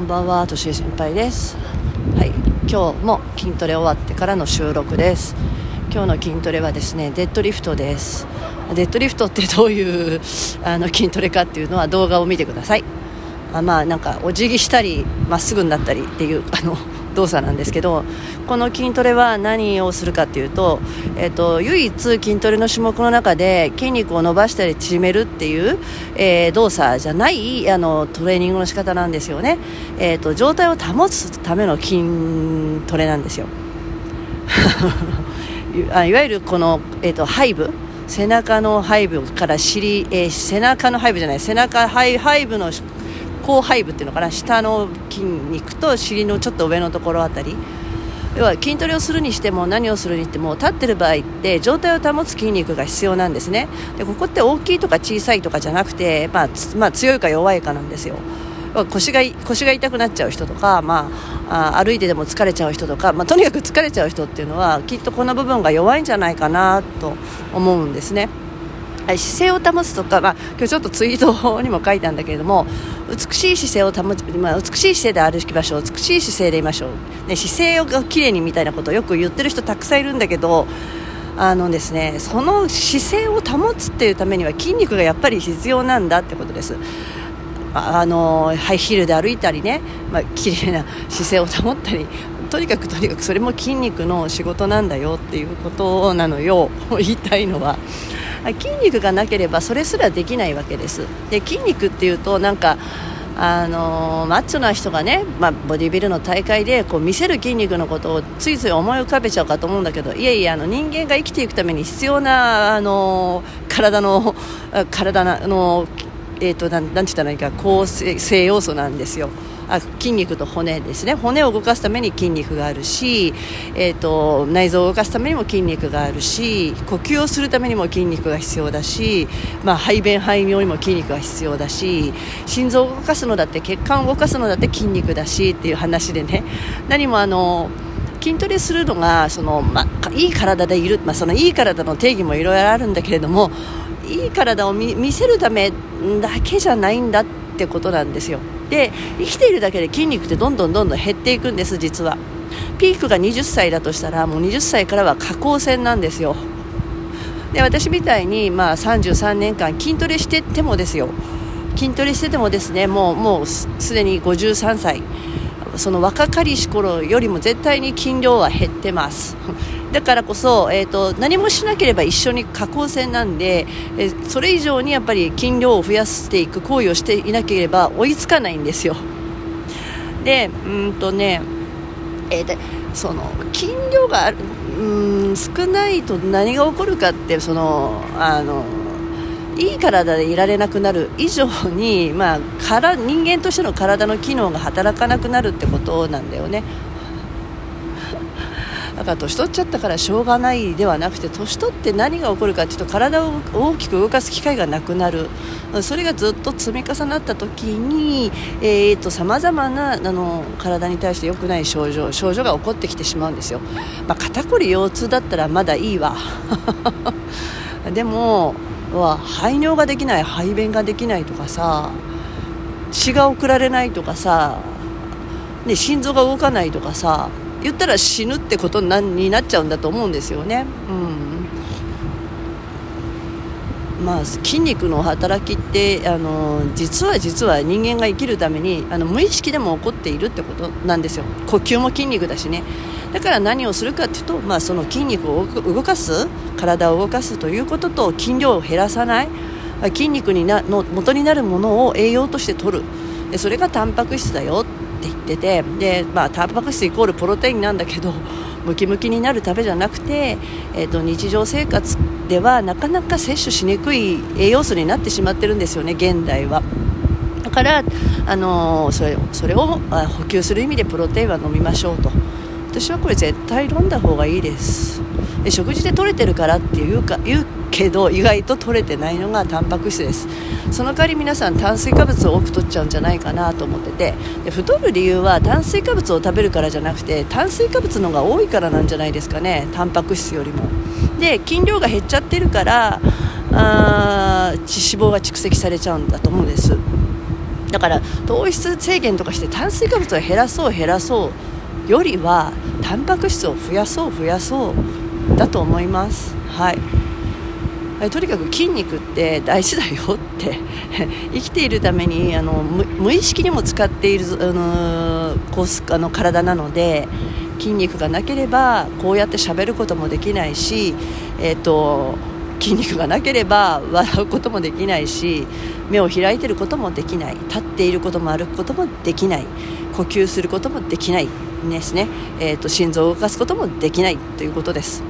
んばんは、としえ先輩です。はい、今日も筋トレ終わってからの収録です。今日の筋トレはですね、デッドリフトです。デッドリフトってどういう あの筋トレかっていうのは動画を見てください。あまあなんかお辞儀したりまっすぐになったりっていうあの動作なんですけどこの筋トレは何をするかっていうと,、えっと唯一筋トレの種目の中で筋肉を伸ばしたり縮めるっていう、えー動作じゃないあのトレーニングの仕方なんですよね、えっと状態を保つための筋トレなんですよ。あいわゆるこの、えっと背部背中の背部から尻、えー背中の背部じゃない背中背背部の後背部っていうのかな下の筋肉と尻のちょっと上のところあたり。要は筋トレをするにしても何をするにしても立ってる場合って状態を保つ筋肉が必要なんですね。でここって大きいとか小さいとかじゃなくて、まあまあ、強いか弱いかなんですよ。腰が腰が痛くなっちゃう人とか、まあ、あ歩いてでも疲れちゃう人とか、まあ、とにかく疲れちゃう人っていうのはきっとこの部分が弱いんじゃないかなと思うんですね。姿勢を保つとか、まあ、今日ちょっとツイートにも書いたんだけれども美しい姿勢を保つ、まあ、美しい姿勢で歩きましょう美しい姿勢でいましょう、ね、姿勢をきれいにみたいなことをよく言ってる人たくさんいるんだけどあのですねその姿勢を保つっていうためには筋肉がやっぱり必要なんだってことです。あのハイヒールで歩いたりね、まあ綺麗な姿勢を保ったりとにかくとにかくそれも筋肉の仕事なんだよっていうことなのよ。言いたいのは。筋肉がなければそれすらできないわけです。で筋肉っていうとなんかあのマッチョな人がね、まあ、ボディビルの大会でこう見せる筋肉のことをついつい思い浮かべちゃうかと思うんだけどいえいえあの人間が生きていくために必要なあの体の体のえー、となんなんて言ったらいいか構成性要素なんですよ。あ筋肉と骨ですね。骨を動かすために筋肉があるし、えー、と内臓を動かすためにも筋肉があるし呼吸をするためにも筋肉が必要だし、まあ、排便排尿にも筋肉が必要だし心臓を動かすのだって血管を動かすのだって筋肉だしっていう話でね。何もあの筋トレするのがその、まあ、いい体でいる、まあ、そのいい体の定義もいろいろあるんだけれどもいい体を見せるためだけじゃないんだってってことなんですよ。で生きているだけで筋肉ってどんどんどんどん減っていくんです実は。ピークが20歳だとしたらもう20歳からは下降線なんですよ。で私みたいに、まあ、33年間筋トレしててもですよ。筋トレしててもですねもうもうすすでに53歳。その若かりし頃よりも絶対に筋量は減ってます。だからこそ、えーと、何もしなければ一緒に下降線なんで、えーそれ以上にやっぱり筋量を増やしていく行為をしていなければ追いつかないんですよ。でうんとね、えーでその筋量がうん少ないと何が起こるかってそのあのいい体でいられなくなる。以上に、まあ、から人間としての体の機能が働かなくなるってことなんだよね。だから年取っちゃったからしょうがないではなくて年取って何が起こるかというと体を大きく動かす機会がなくなる。それがずっと積み重なった時にさまざ、まなあの体に対して良くない症状症状が起こってきてしまうんですよ、まあ、肩こり腰痛だったらまだいいわ。でもは排尿ができない排便ができないとかさ血が送られないとかさ、ね、心臓が動かないとかさ言ったら死ぬってことになになっちゃうんだと思うんですよね。うん。まあ、筋肉の働きってあの実は実は人間が生きるためにあの無意識でも起こっているってことなんですよ。呼吸も筋肉だしね。だから何をするかというと、まあ、その筋肉を動かす体を動かすということと筋量を減らさない筋肉になの元になるものを栄養として取る。それがタンパク質だよって言っててで、まあ、タンパク質イコールプロテインなんだけど ムキムキになるためじゃなくて、えーと、日常生活ではなかなか摂取しにくい栄養素になってしまってるんですよね現代は。だから、あのー、それそれを補給する意味でプロテインは飲みましょうと私はこれ絶対飲んだ方がいいですで食事で取れてるからっていうか言うけど意外と取れてないのがタンパク質です。その代わり皆さん炭水化物を多く取っちゃうんじゃないかなと思ってて。で太る理由は炭水化物を食べるからじゃなくて炭水化物の方が多いからなんじゃないですかね。タンパク質よりも。で筋量が減っちゃってるからあ脂肪が蓄積されちゃうんだと思うんです。だから糖質制限とかして炭水化物を減らそう減らそうよりはタンパク質を増やそう増やそうだと思います。はい。とにかく筋肉って大事だよって 生きているためにあの無意識にも使っているあのこうあの体なので筋肉がなければこうやって喋ることもできないし、えーと、筋肉がなければ笑うこともできないし目を開いていることもできない。立っていることも歩くこともできない。呼吸することもできないですね、えーと心臓を動かすこともできないということです。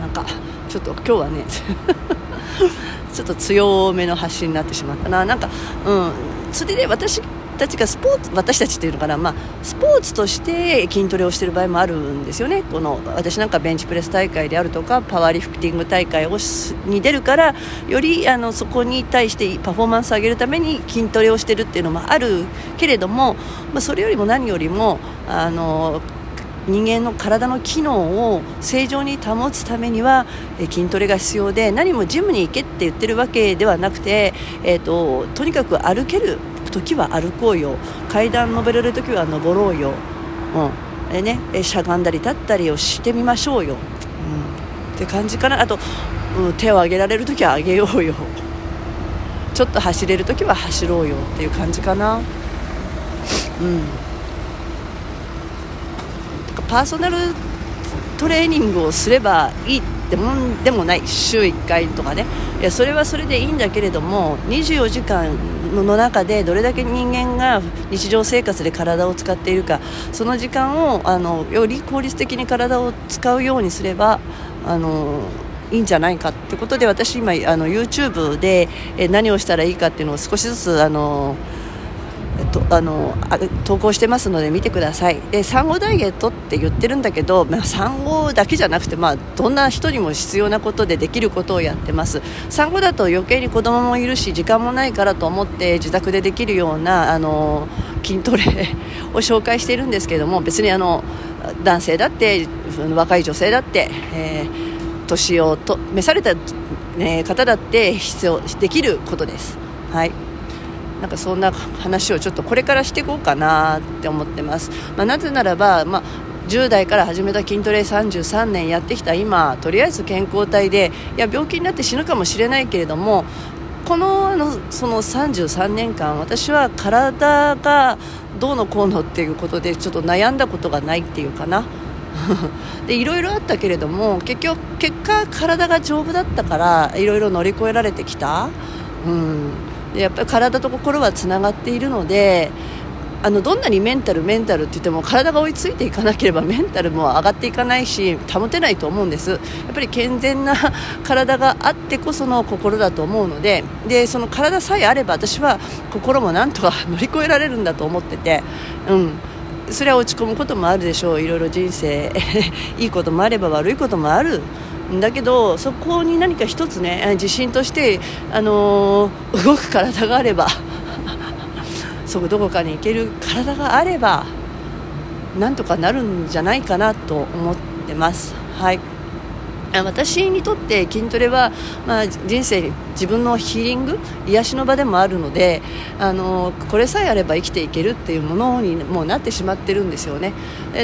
なんかちょっと今日はね ちょっと強めの発信になってしまった。ななんかうん。それで私たちがスポーツ私たちっていうのかな、まあ、スポーツとして筋トレをしている場合もあるんですよね。この私なんかベンチプレス大会であるとかパワーリフティング大会をに出るからよりあのそこに対してパフォーマンスを上げるために筋トレをしているっていうのもあるけれども、まあ、それよりも何よりもあの人間の体の機能を正常に保つためには筋トレが必要で何もジムに行けって言ってるわけではなくて、えーと、とにかく歩ける時は歩こうよ。階段登れる時は登ろうよ、うん。でね、しゃがんだり立ったりをしてみましょうよ、うん、って感じかな。あと、うん、手を挙げられる時は上げようよ。ちょっと走れる時は走ろうよ。っていう感じかな。うん。パーソナルトレーニングをすればいいってもんでもない週1回とかね。いやそれはそれでいいんだけれども24時間の中でどれだけ人間が日常生活で体を使っているかその時間をあのより効率的に体を使うようにすればあのいいんじゃないかってことで私今あの YouTube で何をしたらいいかっていうのを少しずつあのとあの投稿してますので見てください。で産後ダイエットって言ってるんだけど、まあ、産後だけじゃなくて、まあ、どんな人にも必要なことでできることをやってます。産後だと余計に子供もいるし時間もないからと思って自宅でできるようなあの筋トレ を紹介しているんですけども別にあの男性だって若い女性だって、えー、年をと召された、ね、方だって必要できることです。はい。なんかそんな話をちょっとこれからしていこうかなって思ってます、まあ、なぜならば、まあ、10代から始めた筋トレ33年やってきた今とりあえず健康体でいや病気になって死ぬかもしれないけれどもこのあのその33年間私は体がどうのこうのっていうことでちょっと悩んだことがないっていうかな。でいろいろあったけれども結局結果体が丈夫だったからいろいろ乗り越えられてきた、うん、やっぱり体と心はつながっているのであのどんなにメンタル、メンタルって言っても体が追いついていかなければメンタルも上がっていかないし保てないと思うんです。やっぱり健全な 体があってこその心だと思うのででその体さえあれば私は心もなんとか 乗り越えられるんだと思ってて、うん、それは落ち込むこともあるでしょう。いろいろ人生 いいこともあれば悪いこともある。だけどそこに何か一つね自信として、あのー、動く体があれば そこどこかに行ける体があればなんとかなるんじゃないかなと思ってます。はい私にとって筋トレは、まあ、人生自分のヒーリング癒しの場でもあるのであのこれさえあれば生きていけるっていうものにもうなってしまってるんですよね。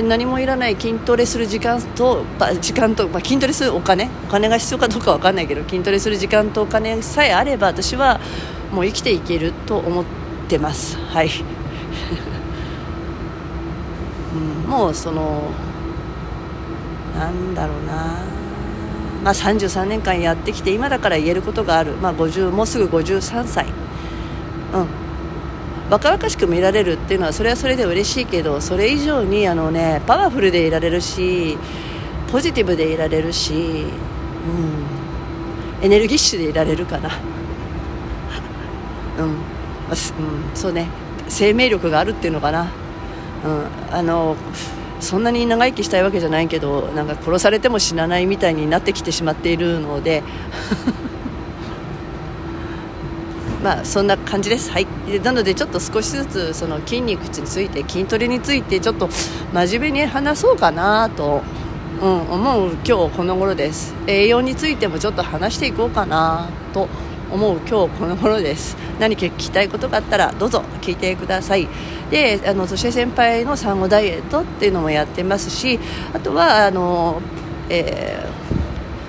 何もいらない筋トレする時間と時間と、まあ、筋トレするお金お金が必要かどうか分かんないけど筋トレする時間とお金さえあれば私はもう生きていけると思ってます。はい、うん、もうそのなんだろうな。まあ、33年間やってきて今だから言えることがある、まあ、50もうすぐ53歳、うん、若々しく見られるっていうのはそれはそれで嬉しいけどそれ以上にあの、ね、パワフルでいられるしポジティブでいられるし、うん、エネルギッシュでいられるかな、うん。うん、そうね。生命力があるっていうのかな、うん、あのそんなに長生きしたいわけじゃないけどなんか殺されても死なないみたいになってきてしまっているので。まあそんな感じです、はい、なのでちょっと少しずつその筋肉について筋トレについてちょっと真面目に話そうかなと、うん、思う今日この頃です。栄養についてもちょっと話していこうかなと思う今日この頃です。何か聞きたいことがあったらどうぞ聞いてください。であのそして先輩の産後ダイエットっていうのもやってますしあとはあの、え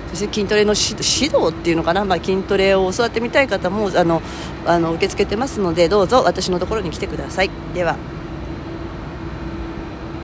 ー、そして筋トレの指導っていうのかな、まあ、筋トレを教わってみたい方もあのあの受け付けてますのでどうぞ私のところに来てください。では。